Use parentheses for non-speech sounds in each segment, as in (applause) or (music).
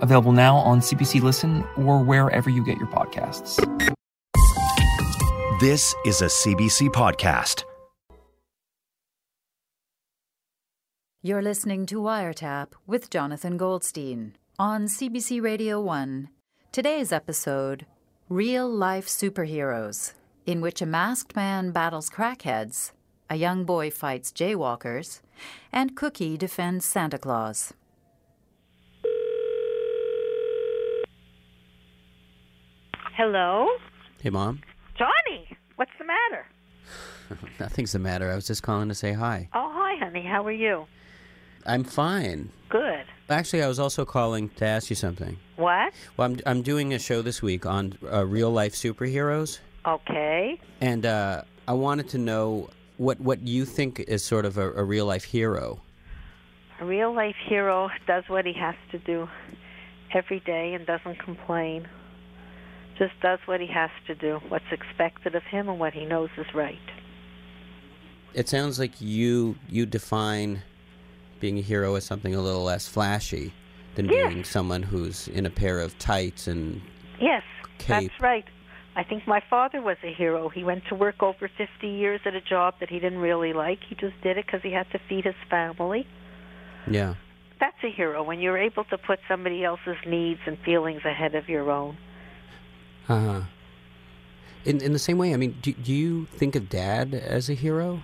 available now on CBC Listen or wherever you get your podcasts. This is a CBC podcast. You're listening to Wiretap with Jonathan Goldstein on CBC Radio 1. Today's episode Real Life Superheroes, in which a masked man battles crackheads, a young boy fights jaywalkers, and Cookie defends Santa Claus. Hello? Hey, Mom. Johnny, what's the matter? (laughs) Nothing's the matter. I was just calling to say hi. Oh, hi, honey. How are you? I'm fine. Good. Actually, I was also calling to ask you something. What? Well, I'm, I'm doing a show this week on uh, real life superheroes, Okay. and uh, I wanted to know what, what you think is sort of a, a real life hero. A real life hero does what he has to do every day and doesn't complain. Just does what he has to do, what's expected of him, and what he knows is right. It sounds like you you define being a hero as something a little less flashy than Yes. being someone who's in a pair of tights and Yes, cape. that's right. I think my father was a hero. He went to work over 50 years at a job that he didn't really like. He just did it because he had to feed his family. Yeah. That's a hero when you're able to put somebody else's needs and feelings ahead of your own. Uh huh. In in the same way, I mean, do, do you think of Dad as a hero?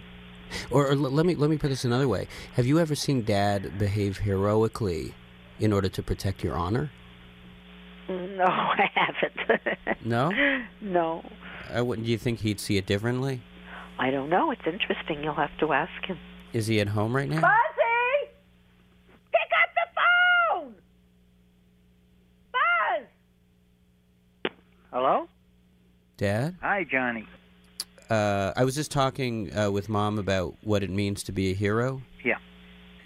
Or, or l- let me let me put this another way: Have you ever seen Dad behave heroically in order to protect your honor? No, (laughs) I haven't. No. no, I wouldn't. Do you think he'd see it differently? I don't know. It's interesting. You'll have to ask him. Is he at home right now? Buzzy! Pick up the phone! Buzz! Hello? Dad? Hi, Johnny. Uh, I was just talking uh, with Mom about what it means to be a hero. Yeah.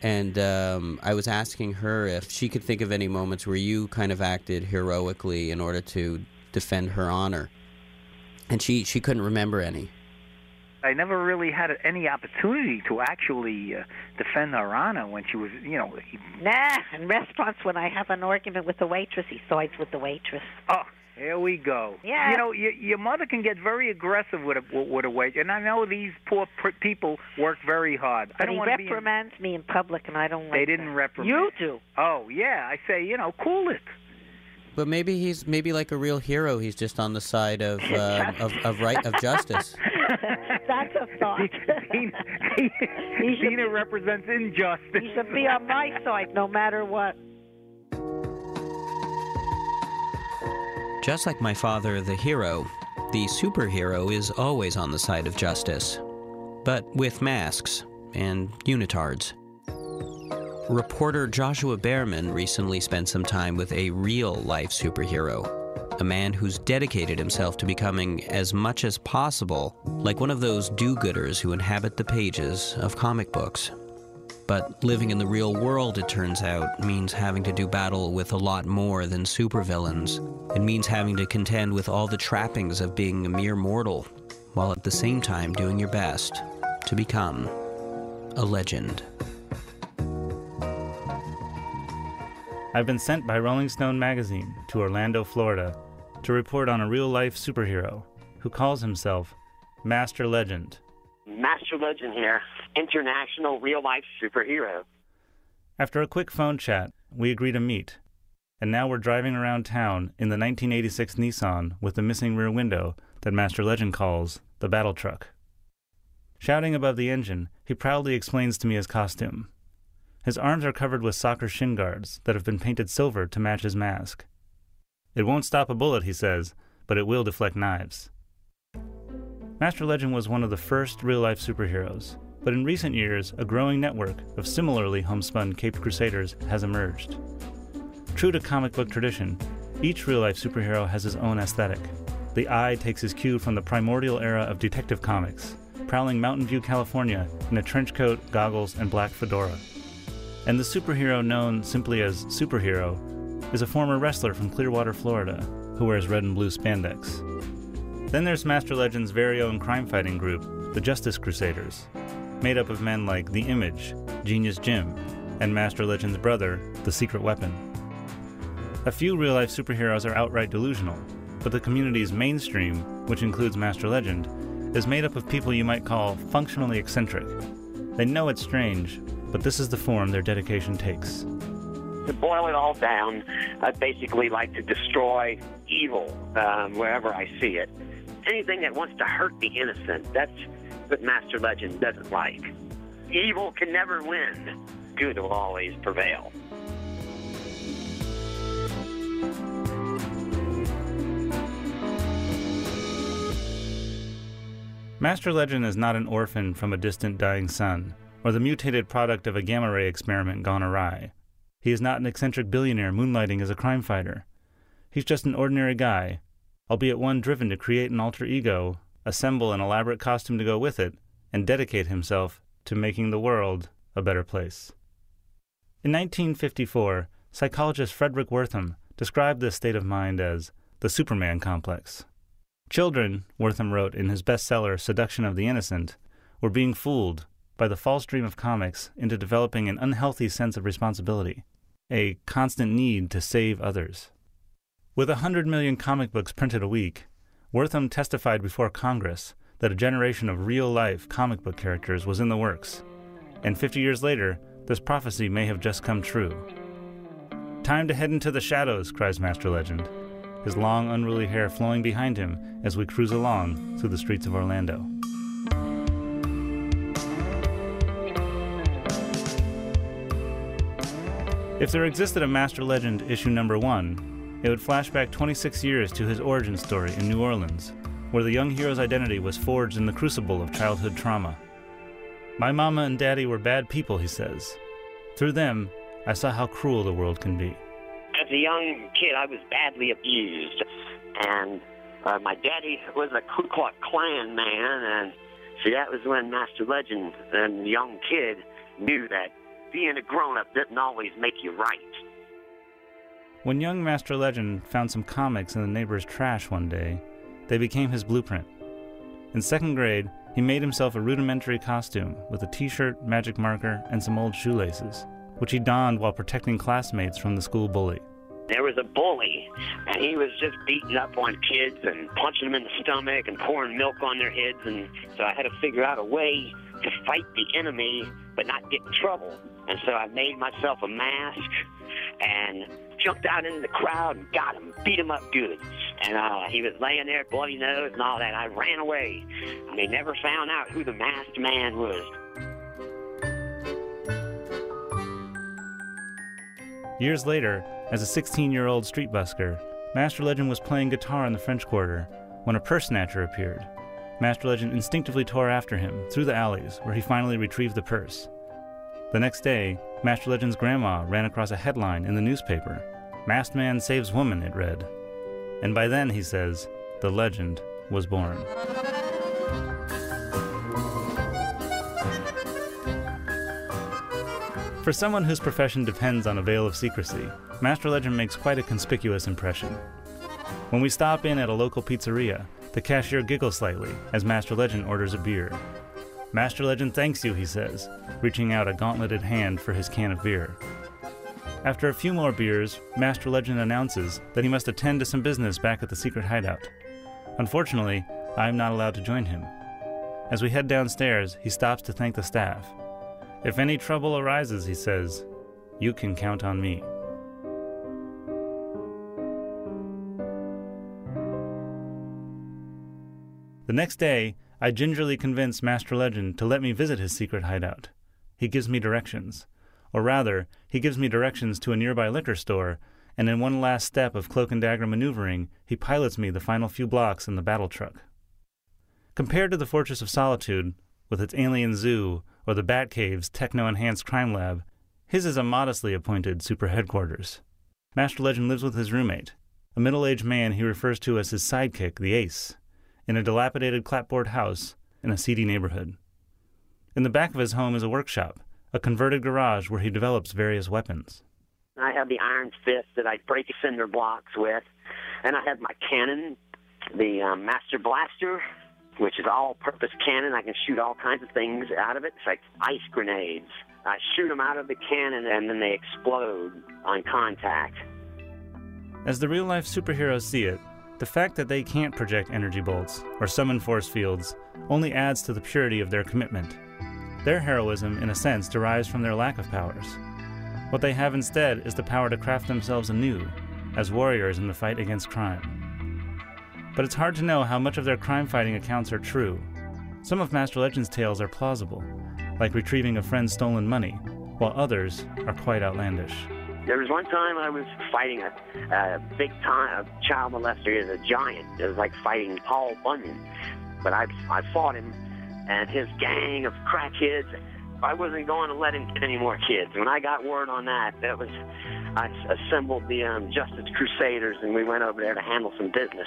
And um, I was asking her if she could think of any moments where you kind of acted heroically in order to defend her honor. And she, she couldn't remember any. I never really had any opportunity to actually uh, defend her honor when she was, you know. Nah, in restaurants, when I have an argument with the waitress, he sides with the waitress. Oh, here we go. Yeah. You know, your, your mother can get very aggressive with a with a wait, and I know these poor pr- people work very hard. I don't he want to be. reprimands me in public, and I don't like They didn't that. reprimand. You do. Oh yeah, I say, you know, cool it. But maybe he's maybe like a real hero. He's just on the side of (laughs) uh, of, of right of justice. (laughs) That's a thought. Tina, He should Tina represents injustice. He should be on my side no matter what. Just like my father, the hero, the superhero is always on the side of justice, but with masks and unitards. Reporter Joshua Bearman recently spent some time with a real life superhero, a man who's dedicated himself to becoming as much as possible like one of those do gooders who inhabit the pages of comic books. But living in the real world, it turns out, means having to do battle with a lot more than supervillains. It means having to contend with all the trappings of being a mere mortal, while at the same time doing your best to become a legend. I've been sent by Rolling Stone magazine to Orlando, Florida, to report on a real life superhero who calls himself Master Legend. Master Legend here, international real life superhero. After a quick phone chat, we agree to meet, and now we're driving around town in the 1986 Nissan with the missing rear window that Master Legend calls the battle truck. Shouting above the engine, he proudly explains to me his costume. His arms are covered with soccer shin guards that have been painted silver to match his mask. It won't stop a bullet, he says, but it will deflect knives. Master Legend was one of the first real life superheroes, but in recent years, a growing network of similarly homespun Caped Crusaders has emerged. True to comic book tradition, each real life superhero has his own aesthetic. the Eye takes his cue from the primordial era of Detective Comics, prowling Mountain View, California in a trench coat, goggles, and black fedora. And the superhero known simply as Superhero is a former wrestler from Clearwater, Florida, who wears red and blue spandex. Then there's Master Legend's very own crime fighting group, the Justice Crusaders, made up of men like The Image, Genius Jim, and Master Legend's brother, the Secret Weapon. A few real life superheroes are outright delusional, but the community's mainstream, which includes Master Legend, is made up of people you might call functionally eccentric. They know it's strange, but this is the form their dedication takes. To boil it all down, I basically like to destroy evil um, wherever I see it. Anything that wants to hurt the innocent, that's what Master Legend doesn't like. Evil can never win, good will always prevail. Master Legend is not an orphan from a distant dying sun, or the mutated product of a gamma ray experiment gone awry. He is not an eccentric billionaire moonlighting as a crime fighter. He's just an ordinary guy, albeit one driven to create an alter ego, assemble an elaborate costume to go with it, and dedicate himself to making the world a better place. In 1954, psychologist Fredric Wertham described this state of mind as the Superman complex. Children, Wertham wrote in his bestseller Seduction of the Innocent, were being fooled by the false dream of comics into developing an unhealthy sense of responsibility, a constant need to save others. With a hundred million comic books printed a week, Wertham testified before Congress that a generation of real life comic book characters was in the works, and 50 years later, this prophecy may have just come true. Time to head into the shadows, cries Master Legend his long, unruly hair flowing behind him as we cruise along through the streets of Orlando. If there existed a Master Legend issue number one, it would flash back 26 years to his origin story in New Orleans, where the young hero's identity was forged in the crucible of childhood trauma. My mama and daddy were bad people, he says. Through them, I saw how cruel the world can be as a young kid, I was badly abused, and uh, my daddy was a Ku Klux Klan man, and see, that was when Master Legend and young kid knew that being a grown-up didn't always make you right. When young Master Legend found some comics in the neighbor's trash one day, they became his blueprint. In second grade, he made himself a rudimentary costume with a t shirt, magic marker, and some old shoelaces, which he donned while protecting classmates from the school bully. There was a bully, and he was just beating up on kids and punching them in the stomach and pouring milk on their heads. And so I had to figure out a way to fight the enemy but not get in trouble. And so I made myself a mask and jumped out into the crowd and got him, beat him up good. And uh, he was laying there, bloody nose and all that. I ran away. And they never found out who the masked man was. Years later, as a 16 year old street busker, Master Legend was playing guitar in the French Quarter when a purse snatcher appeared. Master Legend instinctively tore after him through the alleys, where he finally retrieved the purse. The next day, Master Legend's grandma ran across a headline in the newspaper Masked Man Saves Woman, it read. And by then, he says, the legend was born. For someone whose profession depends on a veil of secrecy, Master Legend makes quite a conspicuous impression. When we stop in at a local pizzeria, the cashier giggles slightly as Master Legend orders a beer. Master Legend thanks you, he says, reaching out a gauntleted hand for his can of beer. After a few more beers, Master Legend announces that he must attend to some business back at the secret hideout. Unfortunately, I am not allowed to join him. As we head downstairs, he stops to thank the staff. If any trouble arises, he says, you can count on me. The next day, I gingerly convince Master Legend to let me visit his secret hideout. He gives me directions. Or rather, he gives me directions to a nearby liquor store, and in one last step of cloak and dagger maneuvering, he pilots me the final few blocks in the battle truck. Compared to the Fortress of Solitude, with its alien zoo, or the Batcave's techno enhanced crime lab, his is a modestly appointed super headquarters. Master Legend lives with his roommate, a middle aged man he refers to as his sidekick, the ace, in a dilapidated clapboard house in a seedy neighborhood. In the back of his home is a workshop, a converted garage where he develops various weapons. I have the iron fist that I break cinder blocks with, and I have my cannon, the um, Master Blaster, which is all-purpose cannon. I can shoot all kinds of things out of it. It's like ice grenades. I shoot them out of the cannon, and then they explode on contact. As the real life superheroes see it, the fact that they can't project energy bolts or summon force fields only adds to the purity of their commitment. Their heroism, in a sense, derives from their lack of powers. What they have instead is the power to craft themselves anew as warriors in the fight against crime. But it's hard to know how much of their crime fighting accounts are true. Some of Master Legend's tales are plausible, like retrieving a friend's stolen money, while others are quite outlandish. There was one time I was fighting a, a big time a child molester. A giant. It was like fighting Paul Bunyan. But I, I fought him and his gang of crackheads. I wasn't going to let him get any more kids. When I got word on that, that was I assembled the um, Justice Crusaders and we went over there to handle some business.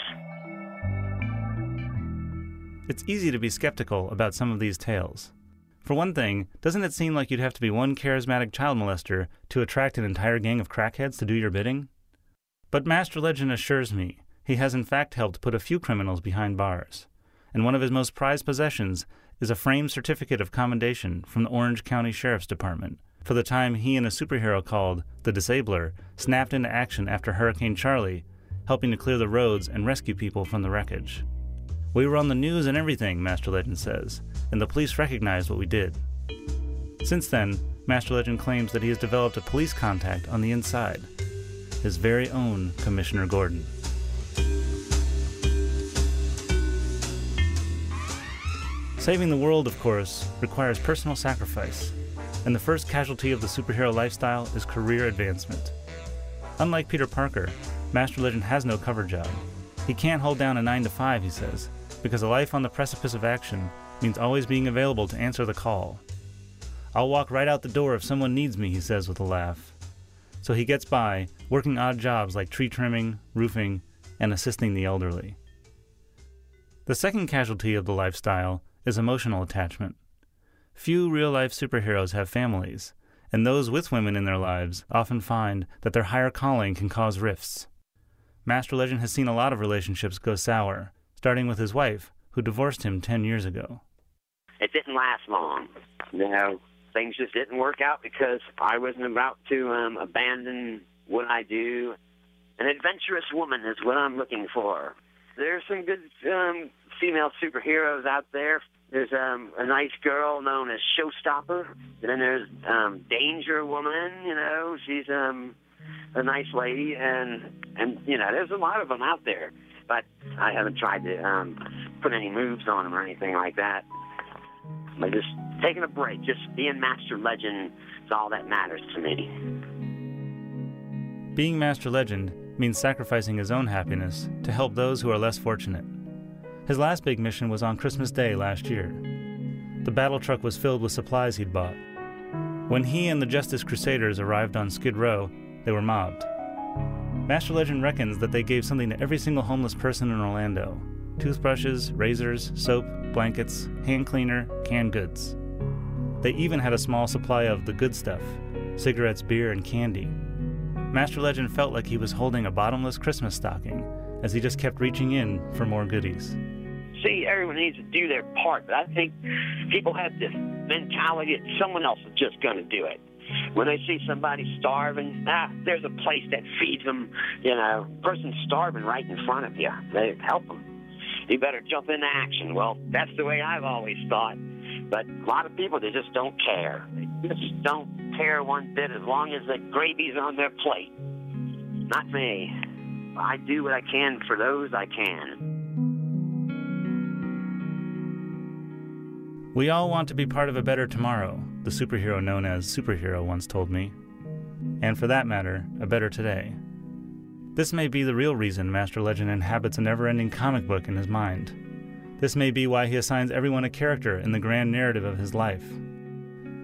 It's easy to be skeptical about some of these tales. For one thing, doesn't it seem like you'd have to be one charismatic child molester to attract an entire gang of crackheads to do your bidding? But Master Legend assures me he has in fact helped put a few criminals behind bars, and one of his most prized possessions is a framed certificate of commendation from the Orange County Sheriff's Department for the time he and a superhero called the Disabler snapped into action after Hurricane Charley, helping to clear the roads and rescue people from the wreckage. We were on the news and everything, Master Legend says, and the police recognized what we did. Since then, Master Legend claims that he has developed a police contact on the inside his very own Commissioner Gordon. Saving the world, of course, requires personal sacrifice, and the first casualty of the superhero lifestyle is career advancement. Unlike Peter Parker, Master Legend has no cover job. He can't hold down a 9 to 5, he says, because a life on the precipice of action means always being available to answer the call. I'll walk right out the door if someone needs me, he says with a laugh. So he gets by, working odd jobs like tree trimming, roofing, and assisting the elderly. The second casualty of the lifestyle is emotional attachment. Few real life superheroes have families, and those with women in their lives often find that their higher calling can cause rifts. Master Legend has seen a lot of relationships go sour, starting with his wife, who divorced him 10 years ago. It didn't last long. You know, things just didn't work out because I wasn't about to um, abandon what I do. An adventurous woman is what I'm looking for. There's some good um, female superheroes out there. There's um, a nice girl known as Showstopper. And then there's um, Danger Woman. You know, she's um, a nice lady, and and you know, there's a lot of them out there. But I haven't tried to um, put any moves on him or anything like that. I'm just taking a break, just being Master Legend is all that matters to me. Being Master Legend means sacrificing his own happiness to help those who are less fortunate. His last big mission was on Christmas Day last year. The battle truck was filled with supplies he'd bought. When he and the Justice Crusaders arrived on Skid Row, they were mobbed. Master Legend reckons that they gave something to every single homeless person in Orlando toothbrushes, razors, soap, blankets, hand cleaner, canned goods. They even had a small supply of the good stuff cigarettes, beer, and candy. Master Legend felt like he was holding a bottomless Christmas stocking as he just kept reaching in for more goodies. See, everyone needs to do their part, but I think people have this mentality that someone else is just going to do it. When they see somebody starving, ah, there's a place that feeds them. You know, person's starving right in front of you. They help them. You better jump into action. Well, that's the way I've always thought. But a lot of people, they just don't care. They just don't care one bit as long as the gravy's on their plate. Not me. I do what I can for those I can. We all want to be part of a better tomorrow, the superhero known as Superhero once told me. And for that matter, a better today. This may be the real reason Master Legend inhabits a never ending comic book in his mind. This may be why he assigns everyone a character in the grand narrative of his life.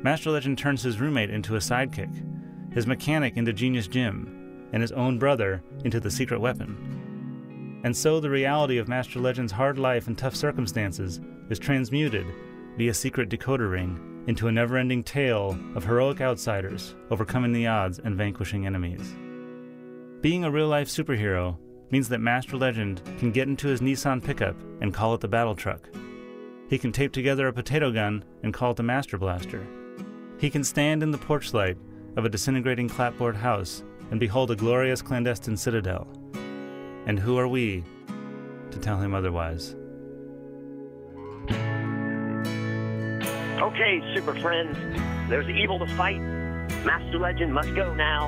Master Legend turns his roommate into a sidekick, his mechanic into Genius Jim, and his own brother into the secret weapon. And so the reality of Master Legend's hard life and tough circumstances is transmuted via secret decoder ring into a never ending tale of heroic outsiders overcoming the odds and vanquishing enemies. Being a real life superhero means that Master Legend can get into his Nissan pickup and call it the battle truck. He can tape together a potato gun and call it the Master Blaster. He can stand in the porch light of a disintegrating clapboard house and behold a glorious clandestine citadel. And who are we to tell him otherwise? Okay, super friends, there's evil to fight. Master Legend must go now.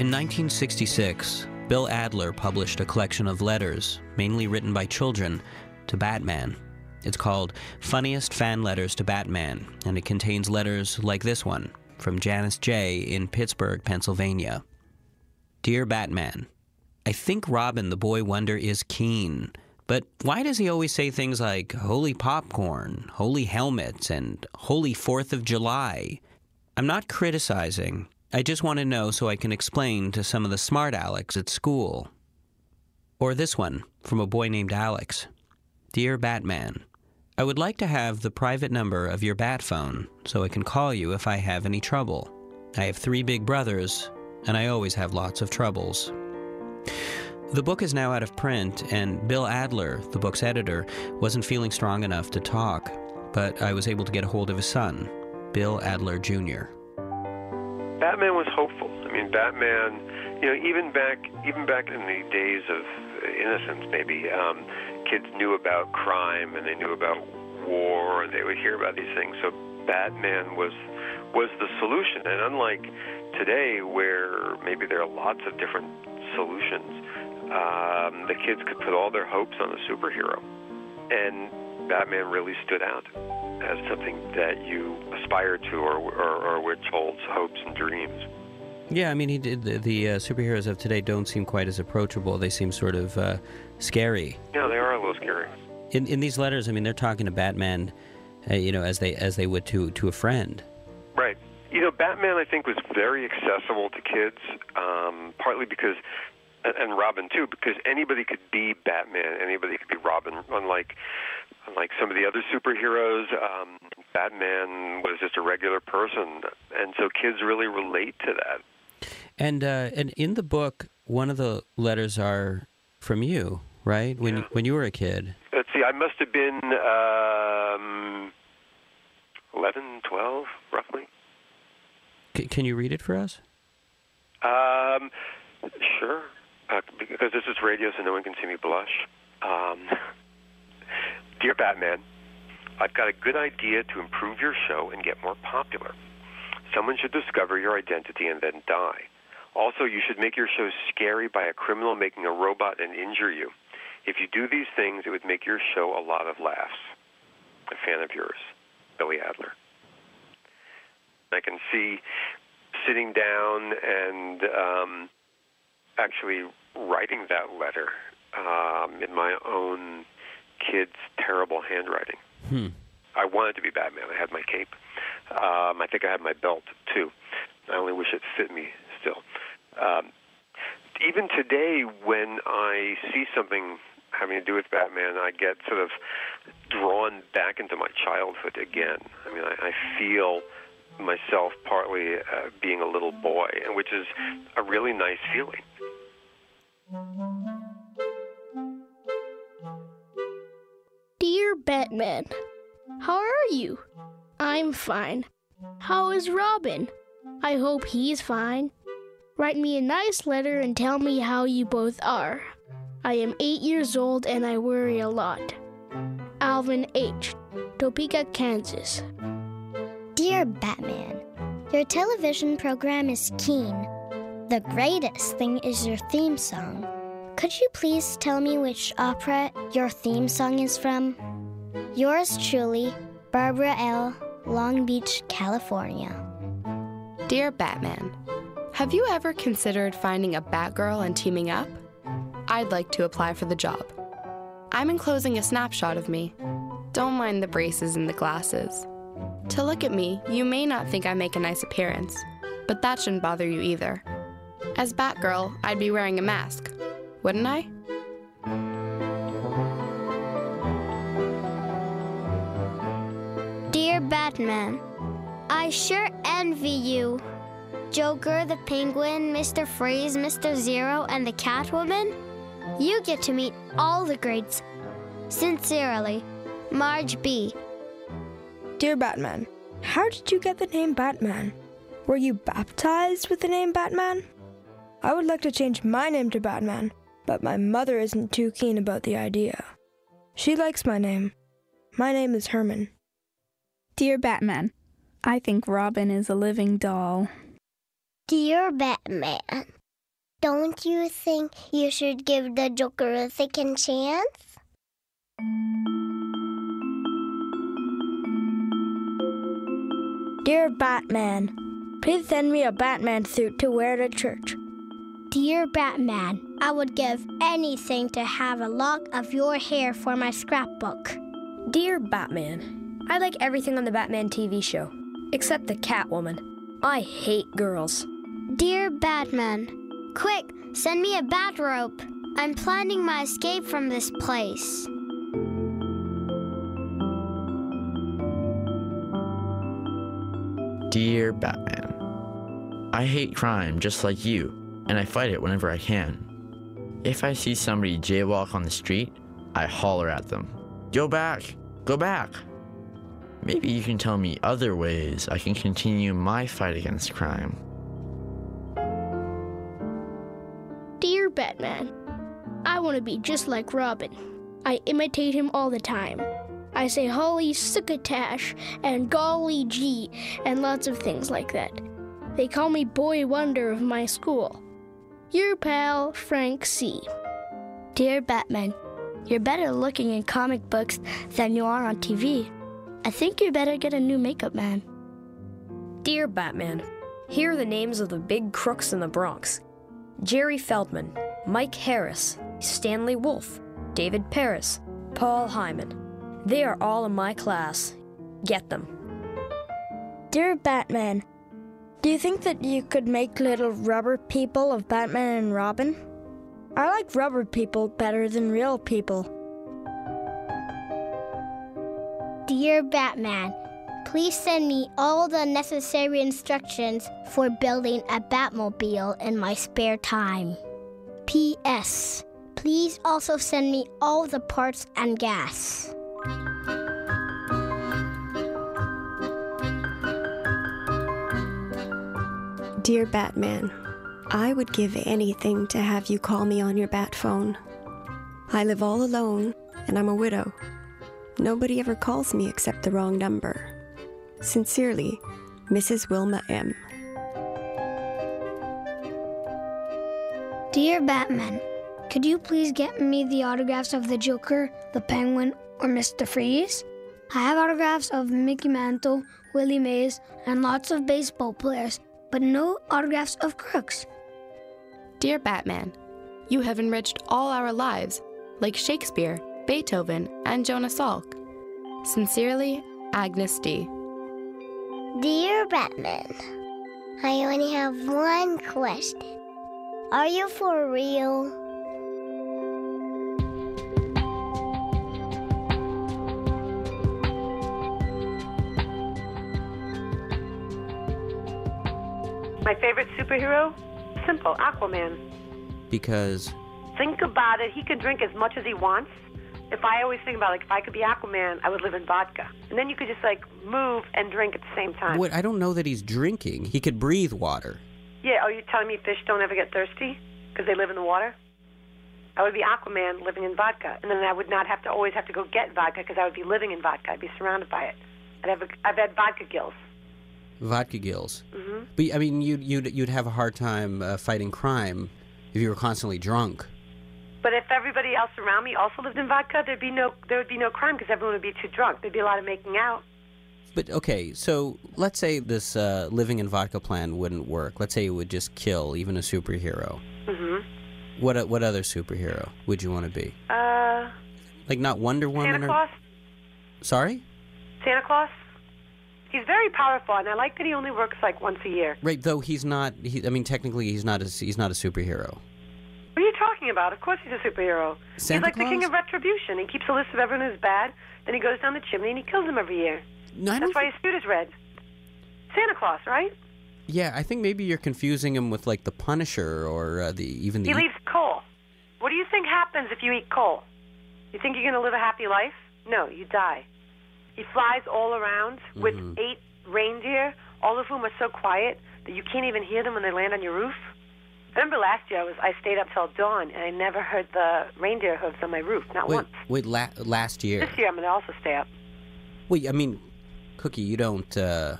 In 1966, Bill Adler published a collection of letters, mainly written by children, to Batman. It's called Funniest Fan Letters to Batman, and it contains letters like this one from Janice J. in Pittsburgh, Pennsylvania. Dear Batman, I think Robin the Boy Wonder is keen, but why does he always say things like holy popcorn, holy helmets, and holy 4th of July? I'm not criticizing. I just want to know so I can explain to some of the smart Alex at school. Or this one from a boy named Alex Dear Batman, I would like to have the private number of your bat phone so I can call you if I have any trouble. I have three big brothers, and I always have lots of troubles. The book is now out of print, and Bill Adler, the book's editor, wasn't feeling strong enough to talk, but I was able to get a hold of his son, Bill Adler Jr. Batman was hopeful. I mean, Batman, you know, even back even back in the days of innocence, maybe um, kids knew about crime and they knew about war and they would hear about these things. So Batman was was the solution. And unlike today, where maybe there are lots of different solutions, um, the kids could put all their hopes on a superhero, and Batman really stood out as something that you aspire to or, or, or which holds hopes and dreams. Yeah, I mean, he did. The, the uh, superheroes of today don't seem quite as approachable. They seem sort of uh, scary. Yeah, they are a little scary. In in these letters, I mean, they're talking to Batman, uh, you know, as they as they would to to a friend. Right. You know, Batman, I think, was very accessible to kids, um, partly because, and Robin too, because anybody could be Batman, anybody could be Robin. Unlike like some of the other superheroes, um, Batman was just a regular person, and so kids really relate to that. And uh, and in the book, one of the letters are from you, right? When Yeah. you, when you were a kid. Let's see, I must have been um, 11, 12, roughly. C- can you read it for us? Um, sure, uh, because this is radio, so no one can see me blush. Um, (laughs) Dear Batman, I've got a good idea to improve your show and get more popular. Someone should discover your identity and then die. Also, you should make your show scary by a criminal making a robot and injure you. If you do these things, it would make your show a lot of laughs. A fan of yours, Billy Adler. I can see sitting down and um, actually writing that letter um, in my own kid's terrible handwriting. Hmm. I wanted to be Batman. I had my cape. Um, I think I had my belt too. I only wish it fit me still. Um, even today, when I see something having to do with Batman, I get sort of drawn back into my childhood again. I mean, I, I feel myself partly uh, being a little boy, and which is a really nice feeling. Batman, how are you? I'm fine. How is Robin? I hope he's fine. Write me a nice letter and tell me how you both are. I am eight years old and I worry a lot. Alvin H., Topeka, Kansas. Dear Batman, your television program is keen. The greatest thing is your theme song. Could you please tell me which opera your theme song is from? Yours truly, Barbara L., Long Beach, California. Dear Batman, have you ever considered finding a Batgirl and teaming up? I'd like to apply for the job. I'm enclosing a snapshot of me. Don't mind the braces and the glasses. To look at me, you may not think I make a nice appearance, but that shouldn't bother you either. As Batgirl, I'd be wearing a mask, wouldn't I? Batman, I sure envy you. Joker, the Penguin, Mr. Freeze, Mr. Zero, and the Catwoman? You get to meet all the greats. Sincerely, Marge B. Dear Batman, how did you get the name Batman? Were you baptized with the name Batman? I would like to change my name to Batman, but my mother isn't too keen about the idea. She likes my name. My name is Herman. Dear Batman, I think Robin is a living doll. Dear Batman, don't you think you should give the Joker a second chance? Dear Batman, please send me a Batman suit to wear to church. Dear Batman, I would give anything to have a lock of your hair for my scrapbook. Dear Batman, I like everything on the Batman TV show, except the Catwoman. I hate girls. Dear Batman, quick, send me a bat rope. I'm planning my escape from this place. Dear Batman, I hate crime just like you, and I fight it whenever I can. If I see somebody jaywalk on the street, I holler at them. Go back! Go back! Maybe you can tell me other ways I can continue my fight against crime. Dear Batman, I want to be just like Robin. I imitate him all the time. I say holy succotash and golly gee and lots of things like that. They call me Boy Wonder of my school. Your pal, Frank C. Dear Batman, you're better looking in comic books than you are on TV. I think you better get a new makeup man. Dear Batman, here are the names of the big crooks in the Bronx Jerry Feldman, Mike Harris, Stanley Wolf, David Paris, Paul Hyman. They are all in my class. Get them. Dear Batman, do you think that you could make little rubber people of Batman and Robin? I like rubber people better than real people. Batman, please send me all the necessary instructions for building a Batmobile in my spare time. P.S. Please also send me all the parts and gas. Dear Batman, I would give anything to have you call me on your bat phone. I live all alone and I'm a widow. Nobody ever calls me except the wrong number. Sincerely, Mrs. Wilma M. Dear Batman, could you please get me the autographs of the Joker, the Penguin, or Mr. Freeze? I have autographs of Mickey Mantle, Willie Mays, and lots of baseball players, but no autographs of crooks. Dear Batman, you have enriched all our lives, like Shakespeare, Beethoven, and Jonas Salk. Sincerely, Agnes D. Dear Batman, I only have one question. Are you for real? My favorite superhero? Simple, Aquaman. Because Think about it. He can drink as much as he wants, if I always think about like if I could be Aquaman, I would live in vodka, and then you could just like move and drink at the same time. What? I don't know that he's drinking. He could breathe water. Yeah. Are you telling me fish don't ever get thirsty because they live in the water? I would be Aquaman living in vodka, and then I would not have to always have to go get vodka because I would be living in vodka. I'd be surrounded by it. I'd have a, I've had vodka gills. Vodka gills. Mm-hmm. But I mean, you'd you'd you'd have a hard time uh, fighting crime if you were constantly drunk. But if everybody else around me also lived in vodka, there'd be no there would be no crime because everyone would be too drunk. There'd be a lot of making out. But okay, so let's say this uh, living in vodka plan wouldn't work. Let's say it would just kill even a superhero. Mm-hmm. What what other superhero would you want to be? Uh, Like not Wonder Woman Santa or Claus. sorry? Santa Claus. He's very powerful, and I like that he only works like once a year. Right, though he's not. He, I mean, technically, he's not. A, he's not a superhero. What are you talking about? Of course he's a superhero. Santa he's like the king of retribution. He keeps a list of everyone who's bad, then he goes down the chimney and he kills them every year. No, That's why his suit is red. Santa Claus, right? Yeah, I think maybe you're confusing him with like the Punisher or uh, the even the. He leaves coal. What do you think happens if you eat coal? You think you're going to live a happy life? No, you die. He flies all around with Mm-hmm. eight reindeer, all of whom are so quiet that you can't even hear them when they land on your roof. I remember last year I was I stayed up till dawn and I never heard the reindeer hooves on my roof, not wait, once. wait, la- last year. This year I'm going to also stay up. Wait, I mean, Cookie, you don't. uh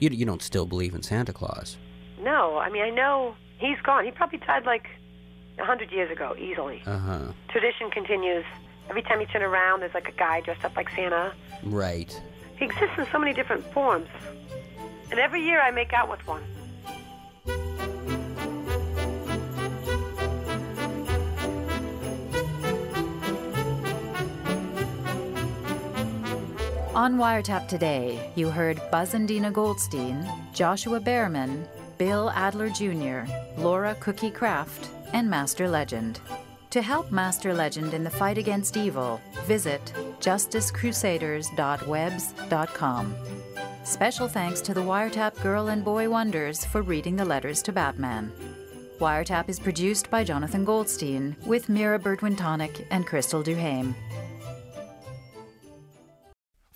You you don't still believe in Santa Claus? No, I mean I know he's gone. He probably died like a hundred years ago, easily. Uh huh. Tradition continues. Every time you turn around, there's like a guy dressed up like Santa. Right. He exists in so many different forms. And every year I make out with one. On Wiretap today, you heard Buzz and Dina Goldstein, Joshua Bearman, Bill Adler Jr., Laura Cookie Kraft, and Master Legend. To help Master Legend in the fight against evil, visit justicecrusaders.webs.com. Special thanks to the Wiretap Girl and Boy Wonders for reading the letters to Batman. Wiretap is produced by Jonathan Goldstein with Mira Burt-Wintonick and Crystal Duhame.